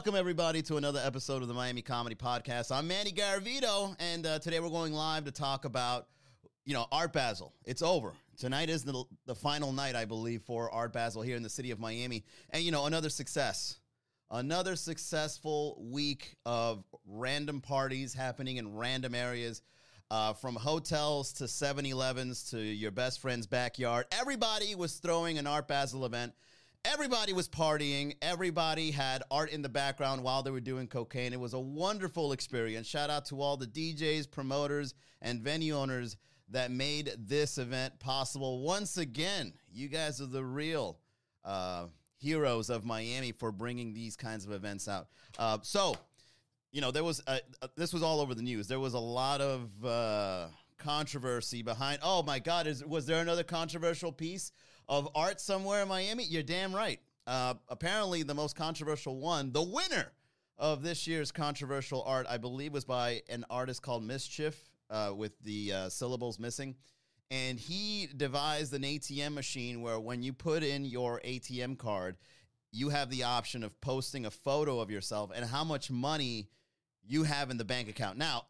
Welcome, everybody, to another episode of the Miami Comedy Podcast. I'm Manny Garavito, and uh, today we're going live to talk about, you know, Art Basel. It's over. Tonight is the, the final night, I believe, for Art Basel here in the city of Miami. And, you know, another success. Another successful week of random parties happening in random areas. Uh, from hotels to 7 Elevens to your best friend's backyard. Everybody was throwing an Art Basel event. Everybody was partying. Everybody had art in the background while they were doing cocaine. It was a wonderful experience. Shout out to all the DJs, promoters, and venue owners that made this event possible. Once again, you guys are the real uh, heroes of Miami for bringing these kinds of events out. Uh, so, you know, there was a, uh, this was all over the news. There was a lot of uh, controversy behind. Oh my God, is was there another controversial piece of art somewhere in Miami? You're damn right. Uh, apparently, the most controversial one, the winner of this year's controversial art, I believe, was by an artist called Mischief uh, with the uh, syllables missing. And he devised an ATM machine where when you put in your ATM card, you have the option of posting a photo of yourself and how much money you have in the bank account. Now,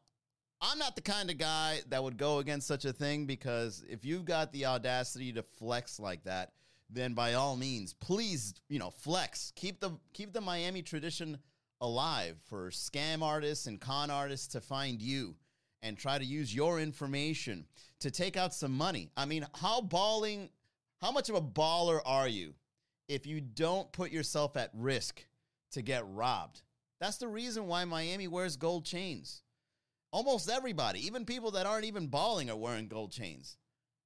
I'm not the kind of guy that would go against such a thing because if you've got the audacity to flex like that, then by all means, please, you know, flex. Keep the keep the Miami tradition alive for scam artists and con artists to find you and try to use your information to take out some money. I mean, how balling how much of a baller are you if you don't put yourself at risk to get robbed? That's the reason why Miami wears gold chains. Almost everybody, even people that aren't even balling, are wearing gold chains.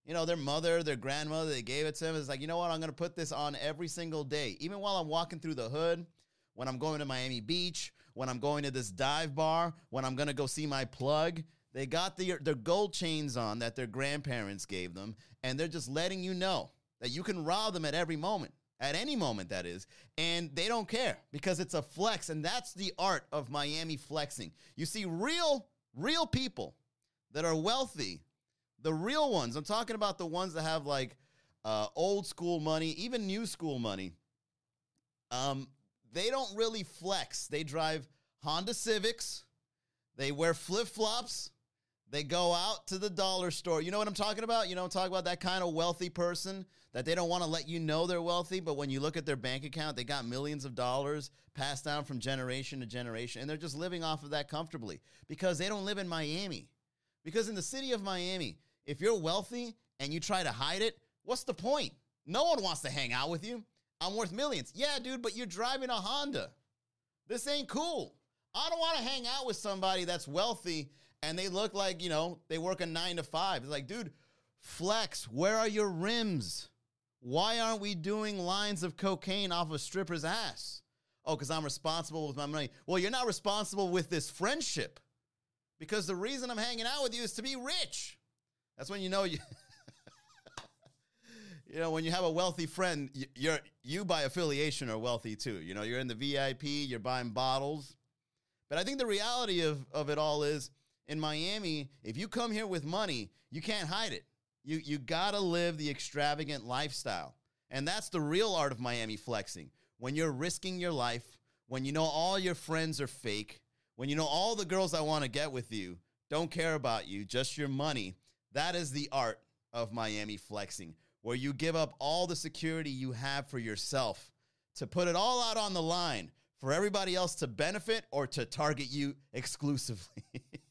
You know, their mother, their grandmother, they gave it to them. It's like, you know what? I'm going to put this on every single day. Even while I'm walking through the hood, when I'm going to Miami Beach, when I'm going to this dive bar, when I'm going to go see my plug, they got the, their gold chains on that their grandparents gave them. And they're just letting you know that you can rob them at every moment at any moment that is and they don't care because it's a flex and that's the art of miami flexing you see real real people that are wealthy the real ones i'm talking about the ones that have like uh, old school money even new school money um, they don't really flex they drive honda civics they wear flip-flops they go out to the dollar store. You know what I'm talking about? You know, I'm talking about that kind of wealthy person that they don't want to let you know they're wealthy, but when you look at their bank account, they got millions of dollars passed down from generation to generation, and they're just living off of that comfortably because they don't live in Miami. Because in the city of Miami, if you're wealthy and you try to hide it, what's the point? No one wants to hang out with you. I'm worth millions. Yeah, dude, but you're driving a Honda. This ain't cool. I don't want to hang out with somebody that's wealthy and they look like, you know, they work a nine to five. It's like, dude, flex, where are your rims? Why aren't we doing lines of cocaine off a stripper's ass? Oh, because I'm responsible with my money. Well, you're not responsible with this friendship because the reason I'm hanging out with you is to be rich. That's when you know you. you know, when you have a wealthy friend, you're you by affiliation are wealthy too. You know, you're in the VIP, you're buying bottles. But I think the reality of, of it all is in Miami, if you come here with money, you can't hide it. You you gotta live the extravagant lifestyle. And that's the real art of Miami flexing. When you're risking your life, when you know all your friends are fake, when you know all the girls that want to get with you don't care about you, just your money, that is the art of Miami flexing, where you give up all the security you have for yourself to put it all out on the line for everybody else to benefit or to target you exclusively.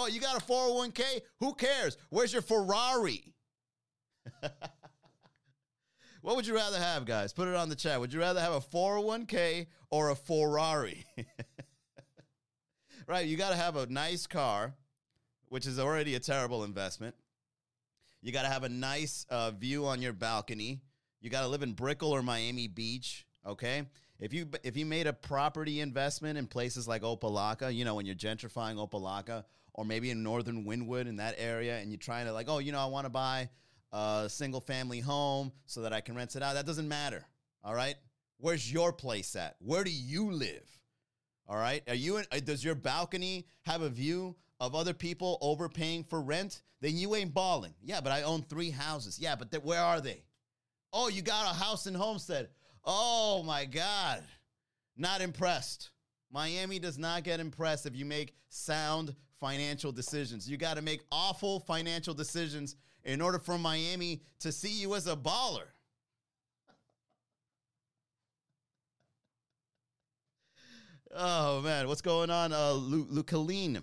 oh, you got a 401k? Who cares? Where's your Ferrari? what would you rather have, guys? Put it on the chat. Would you rather have a 401k or a Ferrari? right, you got to have a nice car, which is already a terrible investment. You got to have a nice uh, view on your balcony. You got to live in Brickell or Miami Beach. Okay. If you if you made a property investment in places like Opa-locka, you know, when you're gentrifying Opa-locka, or maybe in northern Wynwood in that area, and you're trying to like, oh, you know, I want to buy a single family home so that I can rent it out. That doesn't matter. All right. Where's your place at? Where do you live? All right. Are you? In, uh, does your balcony have a view of other people overpaying for rent? Then you ain't balling. Yeah, but I own three houses. Yeah, but th- where are they? Oh, you got a house in Homestead. Oh my God. Not impressed. Miami does not get impressed if you make sound financial decisions. You got to make awful financial decisions in order for Miami to see you as a baller. Oh man, what's going on? Uh, Lucaline,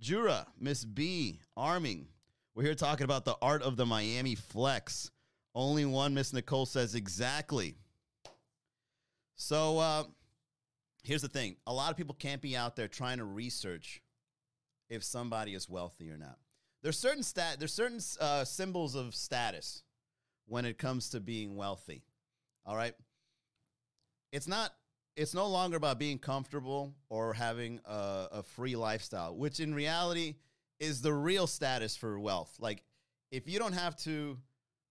Jura, Miss B, Arming. We're here talking about the art of the Miami flex. Only one, Miss Nicole says exactly. So uh, here's the thing: a lot of people can't be out there trying to research if somebody is wealthy or not. There's certain stat. There's certain uh, symbols of status when it comes to being wealthy. All right. It's not it's no longer about being comfortable or having a, a, free lifestyle, which in reality is the real status for wealth. Like, if you don't have to,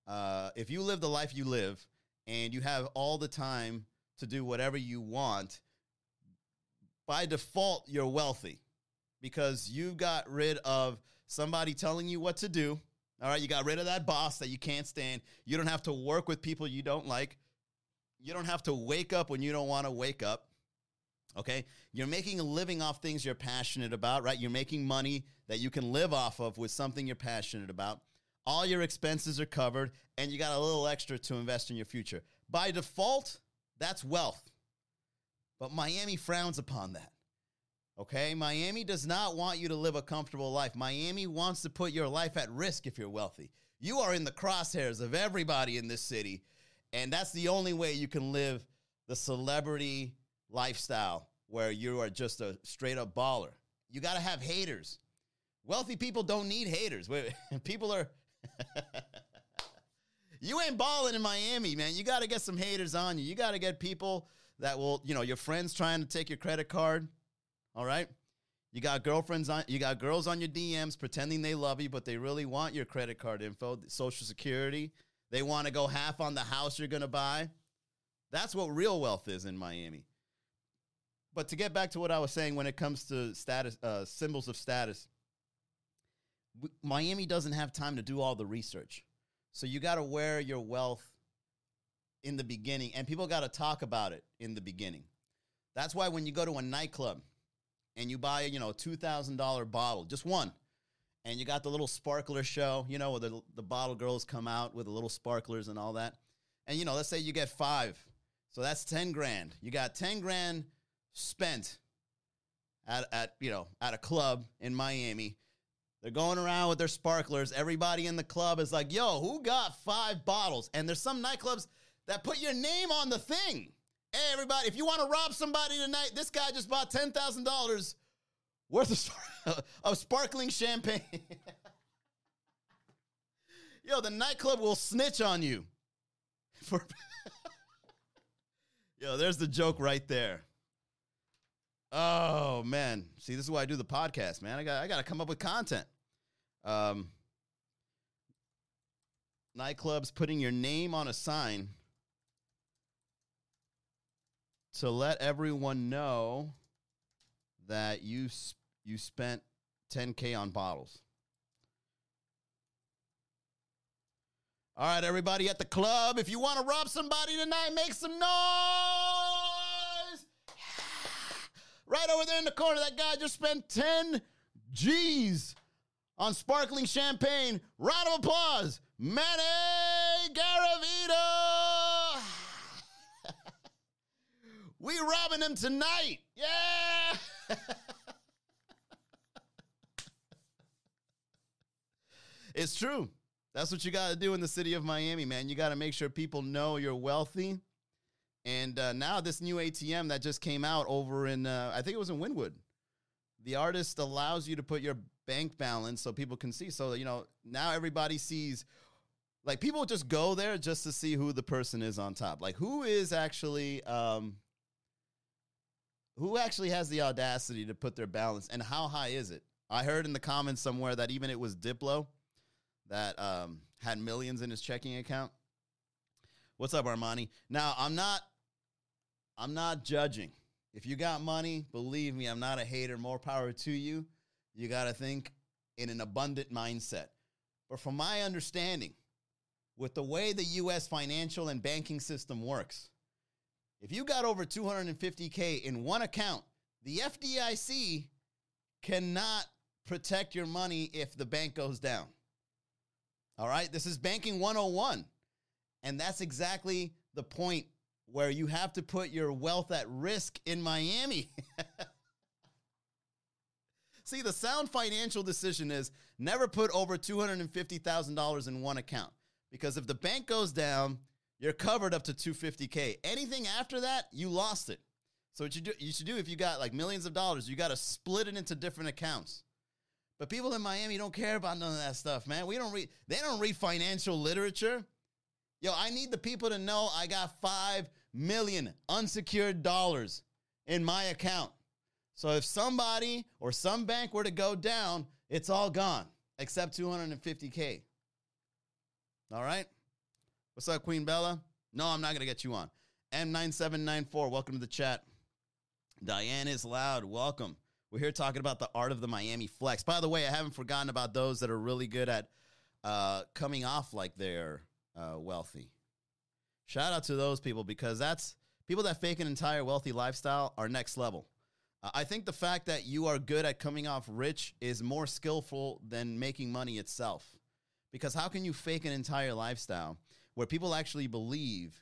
uh, if you live the life you live and you have all the time to do whatever you want, by default, you're wealthy because you got rid of somebody telling you what to do. All right, you got rid of that boss that you can't stand. You don't have to work with people you don't like. You don't have to wake up when you don't want to wake up. Okay. You're making a living off things you're passionate about, right? You're making money that you can live off of with something you're passionate about. All your expenses are covered, and you got a little extra to invest in your future. By default, that's wealth. But Miami frowns upon that. Okay? Miami does not want you to live a comfortable life. Miami wants to put your life at risk if you're wealthy. You are in the crosshairs of everybody in this city and that's the only way you can live the celebrity lifestyle where you are just a straight up baller. You got to have haters. Wealthy people don't need haters. People are. you ain't balling in Miami, man. You got to get some haters on you. You got to get people that will, you know, your friends trying to take your credit card. All right. You got girlfriends on, you got girls on your DMs pretending they love you, but they really want your credit card info, social security, they want to go half on the house you're to buy. That's what real wealth is in Miami. But to get back to what I was saying when it comes to status, uh, symbols of status, Miami doesn't have time to do all the research. So you got to wear your wealth in the beginning, and people got to talk about it in the beginning. That's why when you go to a nightclub and you buy, you know, a two thousand dollar bottle, just one, and you got the little sparkler show, you know, where the, the bottle girls come out with the little sparklers and all that. And, you know, let's say you get five. So that's 10 grand. You got 10 grand spent at, at, you know, at a club in Miami. They're going around with their sparklers. Everybody in the club is like, yo, who got five bottles? And there's some nightclubs that put your name on the thing. Hey, everybody, if you want to rob somebody tonight, this guy just bought $10,000 worth of, of sparkling champagne. Yo, the nightclub will snitch on you. For Yo, there's the joke right there. Oh man, see, this is why I do the podcast, man. I got I got to come up with content. Um, nightclubs putting your name on a sign to let everyone know that you you spent 10K on bottles. All right, everybody at the club, if you want to rob somebody tonight, make some noise. Right over there in the corner, that guy just spent 10 G's on sparkling champagne. Round of applause, Manny Garavito. We robbing him tonight. Yeah. It's true. That's what you got to do in the city of Miami, man. You got to make sure people know you're wealthy. And uh, now this new ATM that just came out over in, uh, I think it was in Wynwood. The artist allows you to put your bank balance so people can see. So you know now everybody sees. Like people just go there just to see who the person is on top. Like who is actually, um, who actually has the audacity to put their balance, and how high is it? I heard in the comments somewhere that even it was Diplo that um, had millions in his checking account. What's up, Armani? Now, I'm not I'm not judging. If you got money, believe me, I'm not a hater. More power to you. You got to think in an abundant mindset. But from my understanding, with the way the US financial and banking system works, If you got over 250K in one account, the FDIC cannot protect your money if the bank goes down. All right? This is banking 101. And that's exactly the point where you have to put your wealth at risk in Miami. See, the sound financial decision is never put over $250,000 in one account because if the bank goes down, you're covered up to 250K. Anything after that, you lost it. So what you do you should do if you got like millions of dollars, you got to split it into different accounts. But people in Miami don't care about none of that stuff, man. We don't read they don't read financial literature. Yo, I need the people to know I got 5 million unsecured dollars in my account. So if somebody or some bank were to go down, it's all gone except 250K. All right? What's up, Queen Bella? No, I'm not going to get you on. M9794, welcome to the chat. Diane is loud, welcome. We're here talking about the art of the Miami flex. By the way, I haven't forgotten about those that are really good at uh, coming off like they're uh, wealthy. Shout out to those people because that's people that fake an entire wealthy lifestyle are next level. Uh, I think the fact that you are good at coming off rich is more skillful than making money itself. Because how can you fake an entire lifestyle where people actually believe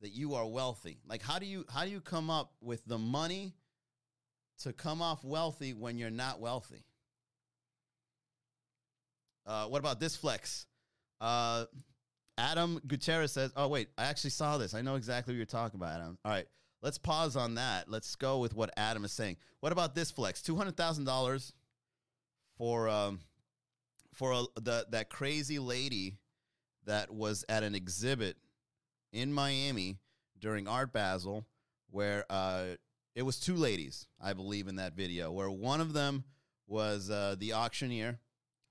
that you are wealthy? Like how do you how do you come up with the money to come off wealthy when you're not wealthy? Uh, what about this flex? Uh, Adam Gutierrez says, "Oh wait, I actually saw this. I know exactly what you're talking about, Adam. All right, let's pause on that. Let's go with what Adam is saying. What about this flex? Two hundred thousand dollars for um for a, the that crazy lady that was at an exhibit in Miami during Art Basel, where uh, it was two ladies, I believe, in that video, where one of them was uh, the auctioneer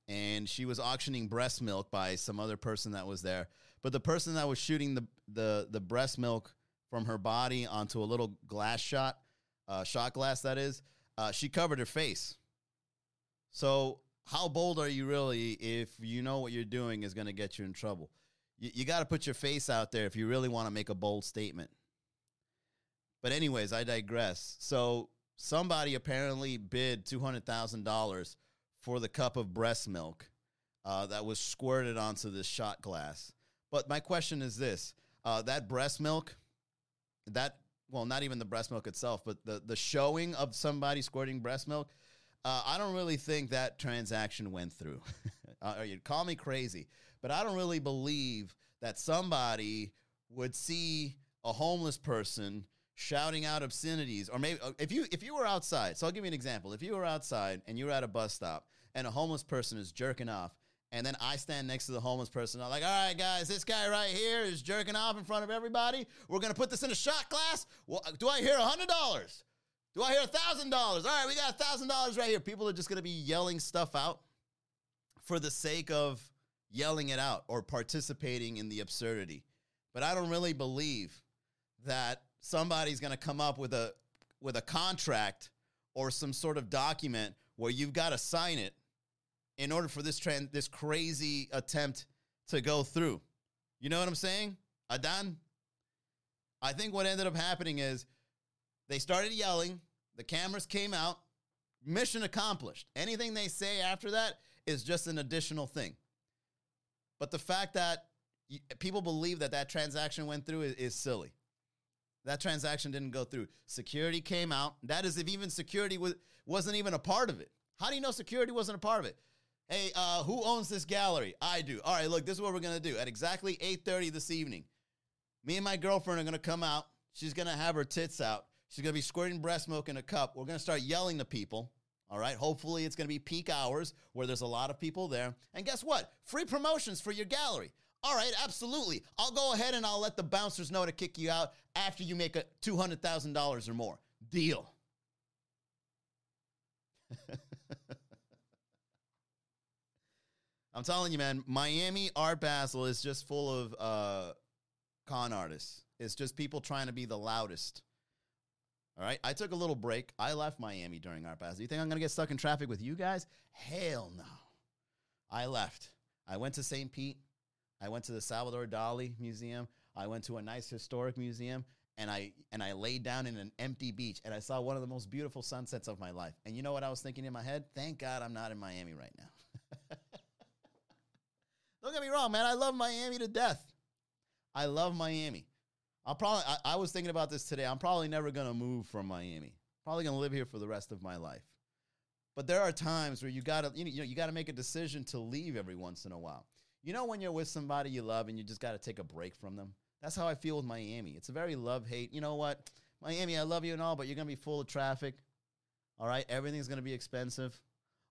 and she was auctioning breast milk by some other person that was there. But the person that was shooting the the the breast milk from her body onto a little glass shot, uh, shot glass that is, uh, she covered her face. So how bold are you really if you know what you're doing is going to get you in trouble? You, you got to put your face out there if you really want to make a bold statement. But anyways, I digress. So somebody apparently bid two hundred thousand dollars for the cup of breast milk uh, that was squirted onto this shot glass. But my question is this: uh, that breast milk, that well, not even the breast milk itself, but the the showing of somebody squirting breast milk. Uh, I don't really think that transaction went through. uh, you'd call me crazy, but I don't really believe that somebody would see a homeless person shouting out obscenities or maybe uh, if you if you were outside so i'll give you an example. If you were outside and you were at a bus stop and a homeless person is jerking off and then i stand next to the homeless person i'm like all right guys this guy right here is jerking off in front of everybody. We're gonna put this in a shot glass. Well, do i hear a hundred dollars do i hear a thousand dollars all right we got a thousand dollars right here people are just gonna be yelling stuff out for the sake of yelling it out or participating in the absurdity but i don't really believe that somebody's going to come up with a with a contract or some sort of document where you've got to sign it in order for this trend this crazy attempt to go through. You know what I'm saying? Adan? I think what ended up happening is they started yelling, the cameras came out, mission accomplished. Anything they say after that is just an additional thing. But the fact that people believe that that transaction went through is, is silly. That transaction didn't go through. Security came out. That is if even security was, wasn't even a part of it. How do you know security wasn't a part of it? Hey, uh, who owns this gallery? I do. All right, look, this is what we're gonna do. At exactly 8:30 this evening, me and my girlfriend are gonna come out. She's gonna have her tits out. She's gonna be squirting breast milk in a cup. We're gonna start yelling to people. All right. Hopefully, it's gonna be peak hours where there's a lot of people there. And guess what? Free promotions for your gallery. All right, absolutely. I'll go ahead and I'll let the bouncers know to kick you out after you make a $200,000 or more. Deal. I'm telling you, man, Miami Art Basel is just full of uh, con artists. It's just people trying to be the loudest. All right. I took a little break. I left Miami during our pass. Do You think I'm going to get stuck in traffic with you guys? Hell no. I left. I went to St. Pete. I went to the Salvador Dali Museum. I went to a nice historic museum. and I and I laid down in an empty beach and I saw one of the most beautiful sunsets of my life. And you know what I was thinking in my head? Thank God I'm not in Miami right now. Don't get me wrong, man. I love Miami to death. I love Miami. I'll probably I, I was thinking about this today. I'm probably never gonna move from Miami. Probably gonna live here for the rest of my life. But there are times where you you know you, know, you gotta make a decision to leave every once in a while. You know when you're with somebody you love and you just gotta take a break from them. That's how I feel with Miami. It's a very love hate. You know what, Miami, I love you and all, but you're gonna be full of traffic. All right, everything's gonna be expensive.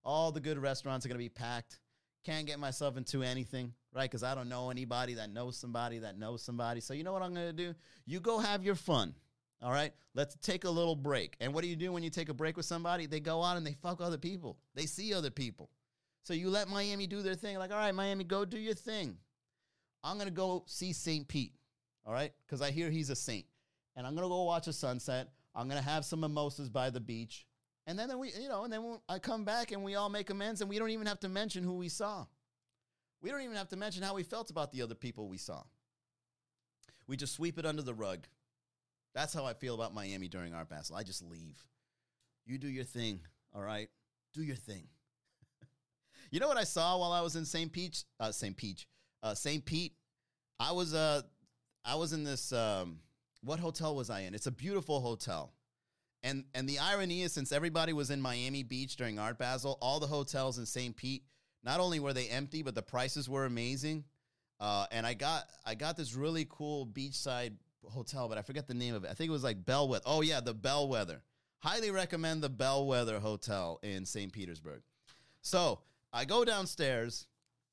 All the good restaurants are gonna be packed. Can't get myself into anything, right? Because I don't know anybody that knows somebody that knows somebody. So you know what I'm gonna do? You go have your fun. All right, let's take a little break. And what do you do when you take a break with somebody? They go out and they fuck other people. They see other people. So you let Miami do their thing. Like, all right, Miami, go do your thing. I'm gonna go see St. Pete. All right, because I hear he's a saint, and I'm gonna go watch a sunset. I'm gonna have some mimosas by the beach, and then, then we, you know, and then I come back and we all make amends, and we don't even have to mention who we saw. We don't even have to mention how we felt about the other people we saw. We just sweep it under the rug. That's how I feel about Miami during Art Basel. I just leave. You do your thing, all right? Do your thing. you know what I saw while I was in St. Pete? Uh, St. Pete. Uh, St. Pete. I was uh, I was in this. Um, what hotel was I in? It's a beautiful hotel. And and the irony is, since everybody was in Miami Beach during Art Basel, all the hotels in St. Pete, not only were they empty, but the prices were amazing. Uh, and I got I got this really cool beachside hotel, but I forget the name of it. I think it was like Bellwether. Oh yeah, the Bellwether. Highly recommend the Bellwether Hotel in St. Petersburg. So I go downstairs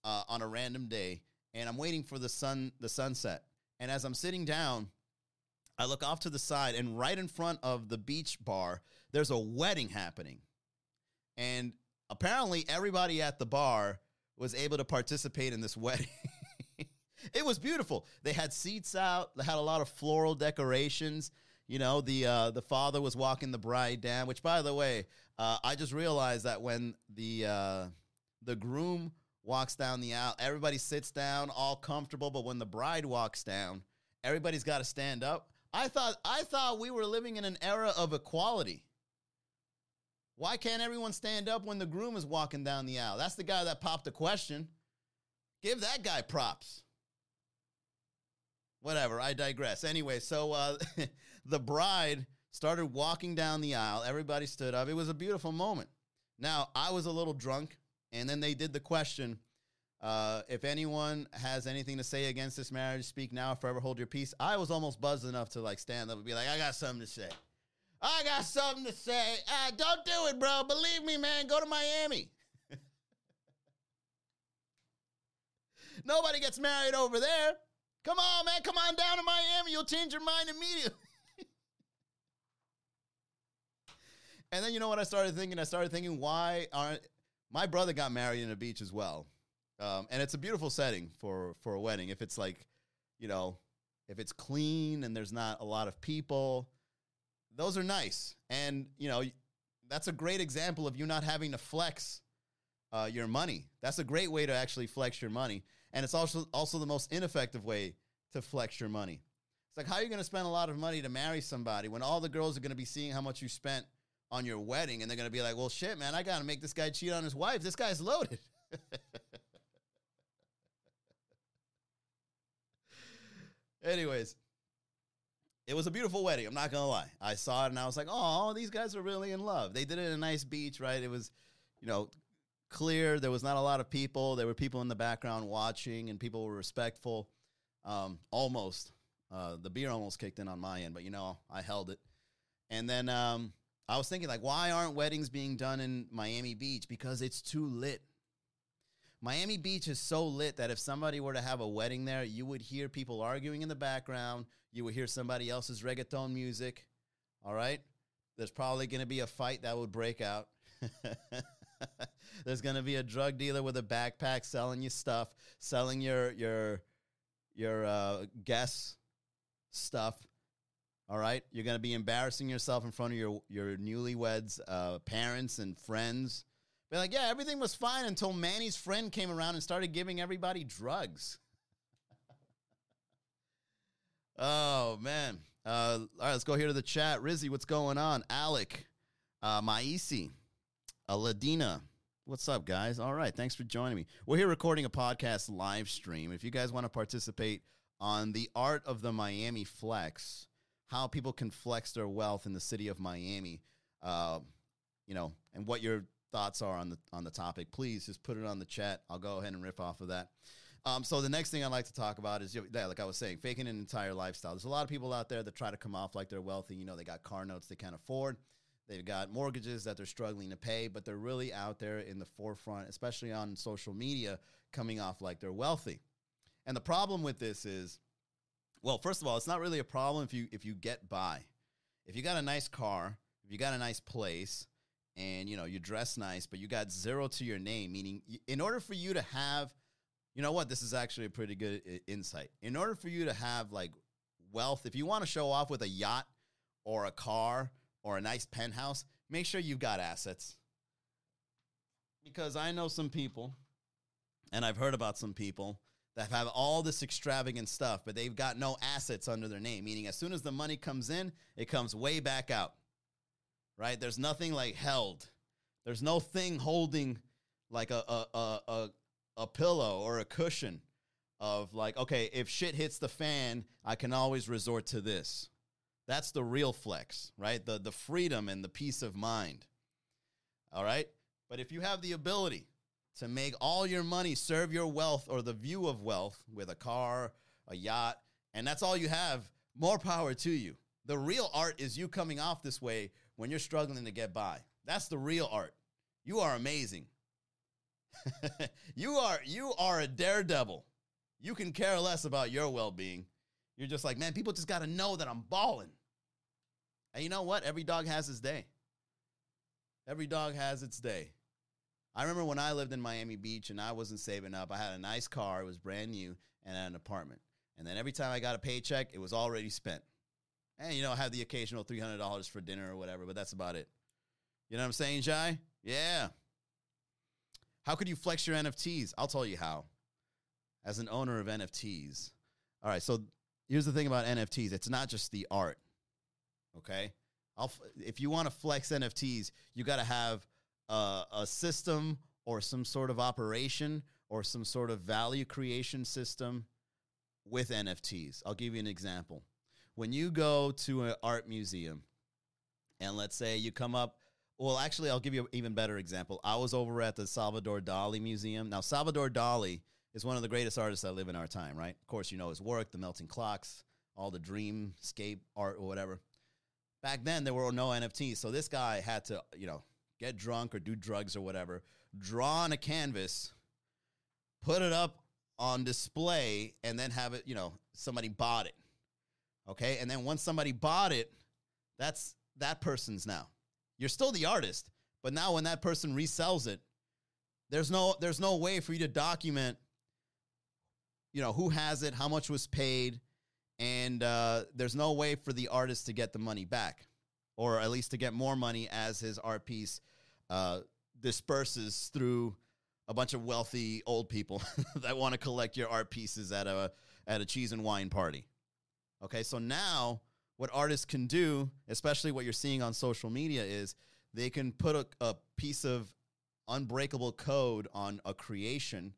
uh, on a random day, and I'm waiting for the sun the sunset. And as I'm sitting down, I look off to the side, and right in front of the beach bar, there's a wedding happening. And apparently, everybody at the bar was able to participate in this wedding. it was beautiful. They had seats out. They had a lot of floral decorations. You know, the uh, the father was walking the bride down. Which, by the way, uh, I just realized that when the uh, the groom walks down the aisle, everybody sits down, all comfortable. But when the bride walks down, everybody's got to stand up. I thought I thought we were living in an era of equality. Why can't everyone stand up when the groom is walking down the aisle? That's the guy that popped the question. Give that guy props. Whatever, I digress. Anyway, so uh, the bride started walking down the aisle. Everybody stood up. It was a beautiful moment. Now, I was a little drunk, and then they did the question uh, if anyone has anything to say against this marriage, speak now, forever hold your peace. I was almost buzzed enough to like stand up and be like, I got something to say. I got something to say. Uh, don't do it, bro. Believe me, man. Go to Miami. Nobody gets married over there. Come on, man. Come on down to Miami. You'll change your mind immediately. and then you know what I started thinking? I started thinking, why aren't my brother got married in a beach as well? Um, and it's a beautiful setting for for a wedding. If it's like, you know, if it's clean and there's not a lot of people, those are nice. And you know, that's a great example of you not having to flex uh, your money. That's a great way to actually flex your money, and it's also also the most ineffective way to flex your money. It's like how are you going to spend a lot of money to marry somebody when all the girls are going to be seeing how much you spent on your wedding, and they're going to be like, "Well, shit, man, I got to make this guy cheat on his wife. This guy's loaded." Anyways, it was a beautiful wedding. I'm not gonna lie. I saw it and I was like, oh, these guys are really in love. They did it in a nice beach, right? It was, you know, clear. There was not a lot of people. There were people in the background watching, and people were respectful. Um, almost, uh, the beer almost kicked in on my end, but you know, I held it. And then um, I was thinking, like, why aren't weddings being done in Miami Beach? Because it's too lit. Miami Beach is so lit that if somebody were to have a wedding there, you would hear people arguing in the background. You would hear somebody else's reggaeton music. All right? There's probably going to be a fight that would break out. There's going to be a drug dealer with a backpack selling you stuff, selling your your your uh, guests stuff. All right, you're going to be embarrassing yourself in front of your your newlyweds' uh, parents and friends. Be like, yeah, everything was fine until Manny's friend came around and started giving everybody drugs. oh man. Uh, all right, let's go here to the chat. Rizzy, what's going on? Alec, uh, Maisi, Aladina. What's up, guys? All right, thanks for joining me. We're here recording a podcast live stream. If you guys want to participate on the art of the Miami flex, how people can flex their wealth in the city of Miami, uh, you know, and what your thoughts are on the on the topic, please just put it on the chat. I'll go ahead and riff off of that. Um, so the next thing I'd like to talk about is, yeah, like I was saying, faking an entire lifestyle. There's a lot of people out there that try to come off like they're wealthy. You know, they got car notes they can't afford. They've got mortgages that they're struggling to pay, but they're really out there in the forefront, especially on social media, coming off like they're wealthy. And the problem with this is, well, first of all, it's not really a problem if you if you get by. If you got a nice car, if you got a nice place, and you know you dress nice, but you got zero to your name, meaning in order for you to have you know what? This is actually a pretty good insight. In order for you to have like wealth, if you want to show off with a yacht or a car or a nice penthouse, make sure you've got assets. Because I know some people, and I've heard about some people that have all this extravagant stuff, but they've got no assets under their name, meaning as soon as the money comes in, it comes way back out. Right? There's nothing like held. There's no thing holding like a a a, a a pillow or a cushion of like, okay, if shit hits the fan, I can always resort to this. That's the real flex, right? The the freedom and the peace of mind. All right? But if you have the ability to make all your money serve your wealth or the view of wealth with a car, a yacht, and that's all you have, more power to you. The real art is you coming off this way when you're struggling to get by. That's the real art. You are amazing. you are you are a daredevil. You can care less about your well-being. You're just like, man, people just got to know that I'm balling. And you know what? Every dog has his day. Every dog has its day. I remember when I lived in Miami Beach and I wasn't saving up. I had a nice car, it was brand new, and an apartment. And then every time I got a paycheck, it was already spent. And you know, have the occasional $300 for dinner or whatever, but that's about it. You know what I'm saying, Jai? Yeah. How could you flex your NFTs? I'll tell you how. As an owner of NFTs. All right, so here's the thing about NFTs it's not just the art, okay? I'll, if you want to flex NFTs, you got to have a, a system or some sort of operation or some sort of value creation system with NFTs. I'll give you an example. When you go to an art museum, and let's say you come up well, actually, I'll give you an even better example. I was over at the Salvador Dali Museum. Now, Salvador Dali is one of the greatest artists that live in our time, right? Of course, you know his work, the melting clocks, all the dreamscape art or whatever. Back then, there were no NFTs. So this guy had to, you know, get drunk or do drugs or whatever, draw on a canvas, put it up on display, and then have it, you know, somebody bought it. Okay. And then once somebody bought it, that's that person's now. You're still the artist, but now when that person resells it, there's no there's no way for you to document, you know, who has it, how much was paid, and uh, there's no way for the artist to get the money back, or at least to get more money as his art piece uh, disperses through a bunch of wealthy old people that want to collect your art pieces at a at a cheese and wine party. Okay, so now what artists can do, especially what you're seeing on social media, is they can put a, a piece of unbreakable code on a creation.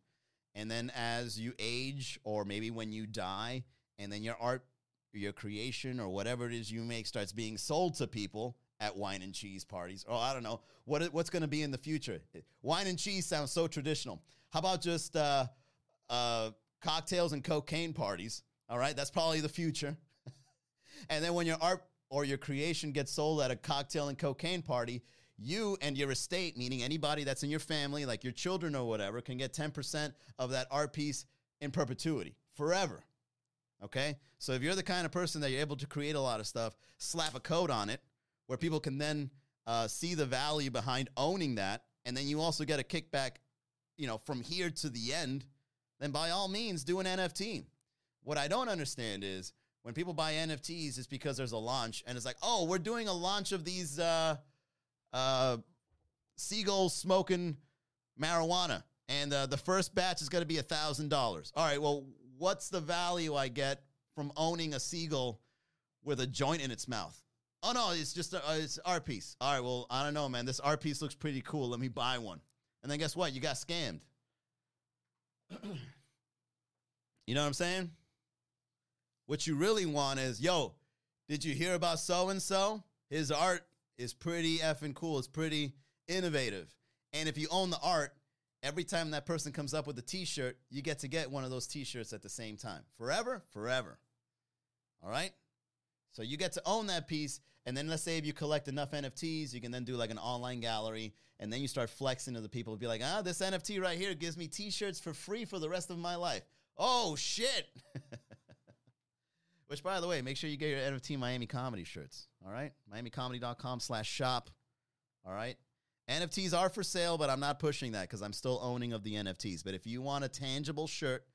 And then as you age, or maybe when you die, and then your art, your creation, or whatever it is you make starts being sold to people at wine and cheese parties, or I don't know what what's going to be in the future. Wine and cheese sounds so traditional. How about just uh, uh, cocktails and cocaine parties? All right, that's probably the future. And then when your art or your creation gets sold at a cocktail and cocaine party, you and your estate, meaning anybody that's in your family, like your children or whatever, can get 10% of that art piece in perpetuity, forever. Okay? So if you're the kind of person that you're able to create a lot of stuff, slap a code on it where people can then uh, see the value behind owning that, and then you also get a kickback, you know, from here to the end, then by all means do an NFT. What I don't understand is when people buy NFTs, it's because there's a launch, and it's like, oh, we're doing a launch of these uh, uh, seagulls smoking marijuana, and uh, the first batch is going to be a thousand dollars. All right, well, what's the value I get from owning a seagull with a joint in its mouth. Oh no, it's just a, uh, it's art piece. All right, well I don't know, man. This art piece looks pretty cool. Let me buy one. And then guess what? You got scammed. you know what I'm saying? What you really want is, yo, did you hear about so and so? His art is pretty effing cool. It's pretty innovative. And if you own the art, every time that person comes up with a t-shirt, you get to get one of those t-shirts at the same time. Forever, forever. All right? So you get to own that piece, and then let's say if you collect enough NFTs, you can then do like an online gallery, and then you start flexing to the people. Be like, ah, this NFT right here gives me T-shirts for free for the rest of my life. Oh shit! Which, by the way, make sure you get your NFT Miami Comedy shirts. All right, MiamiComedy.com/shop. All right, NFTs are for sale, but I'm not pushing that because I'm still owning of the NFTs. But if you want a tangible shirt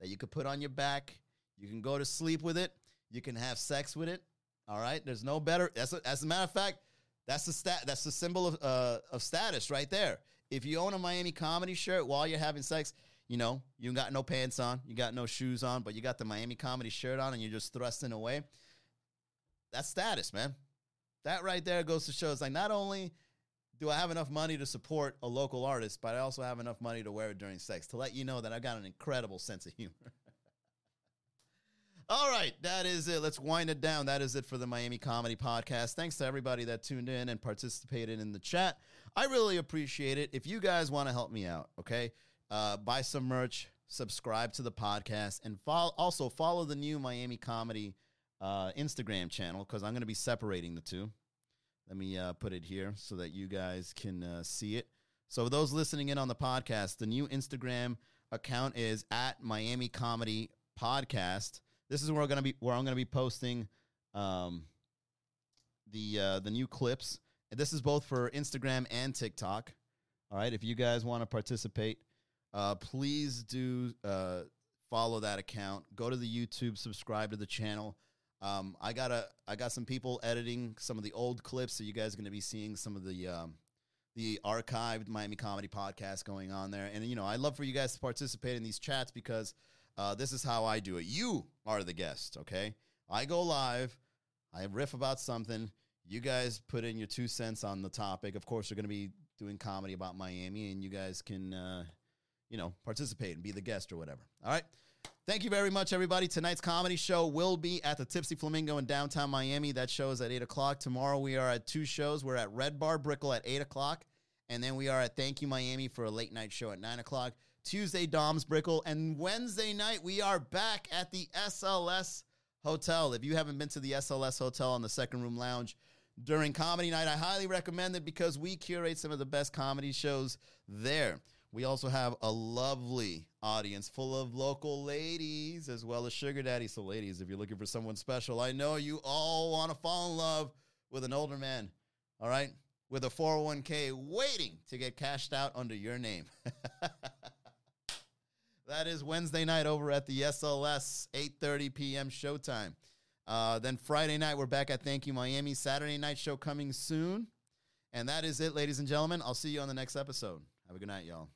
that you could put on your back, you can go to sleep with it. You can have sex with it. All right. There's no better. A, as a matter of fact, that's the stat. That's the symbol of uh, of status right there. If you own a Miami comedy shirt while you're having sex, you know you got no pants on, you got no shoes on, but you got the Miami comedy shirt on, and you're just thrusting away. That's status, man. That right there goes to show it's like not only do I have enough money to support a local artist, but I also have enough money to wear it during sex to let you know that I've got an incredible sense of humor. All right, that is it. Let's wind it down. That is it for the Miami Comedy Podcast. Thanks to everybody that tuned in and participated in the chat. I really appreciate it. If you guys want to help me out, okay, uh, buy some merch, subscribe to the podcast, and follow, also follow the new Miami Comedy uh, Instagram channel because I'm going to be separating the two. Let me uh, put it here so that you guys can uh, see it. So, those listening in on the podcast, the new Instagram account is at Miami Comedy Podcast. This is where I'm gonna be where I'm gonna be posting um, the uh, the new clips. And this is both for Instagram and TikTok. All right, if you guys want to participate, uh, please do uh, follow that account. Go to the YouTube, subscribe to the channel. Um, I got a I got some people editing some of the old clips, so you guys are going to be seeing some of the um, the archived Miami Comedy podcast going on there. And you know, I love for you guys to participate in these chats because uh, this is how I do it. You are the guest, okay? I go live, I riff about something. You guys put in your two cents on the topic. Of course, we're going to be doing comedy about Miami, and you guys can, uh, you know, participate and be the guest or whatever. All right. Thank you very much, everybody. Tonight's comedy show will be at the Tipsy Flamingo in downtown Miami. That show is at 8 o'clock. Tomorrow, we are at two shows. We're at Red Bar Brickell at 8 o'clock, and then we are at Thank You Miami for a late night show at 9 o'clock. Tuesday, Dom's Brickell. And Wednesday night, we are back at the SLS Hotel. If you haven't been to the SLS Hotel on the second room lounge during comedy night, I highly recommend it because we curate some of the best comedy shows there. We also have a lovely audience full of local ladies as well as sugar daddies. So, ladies, if you're looking for someone special, I know you all want to fall in love with an older man. All right? With a 401k waiting to get cashed out under your name. That is Wednesday night over at the SLS, 8.30 p.m. showtime. Uh, then Friday night, we're back at Thank You Miami. Saturday night show coming soon. And that is it, ladies and gentlemen. I'll see you on the next episode. Have a good night, y'all.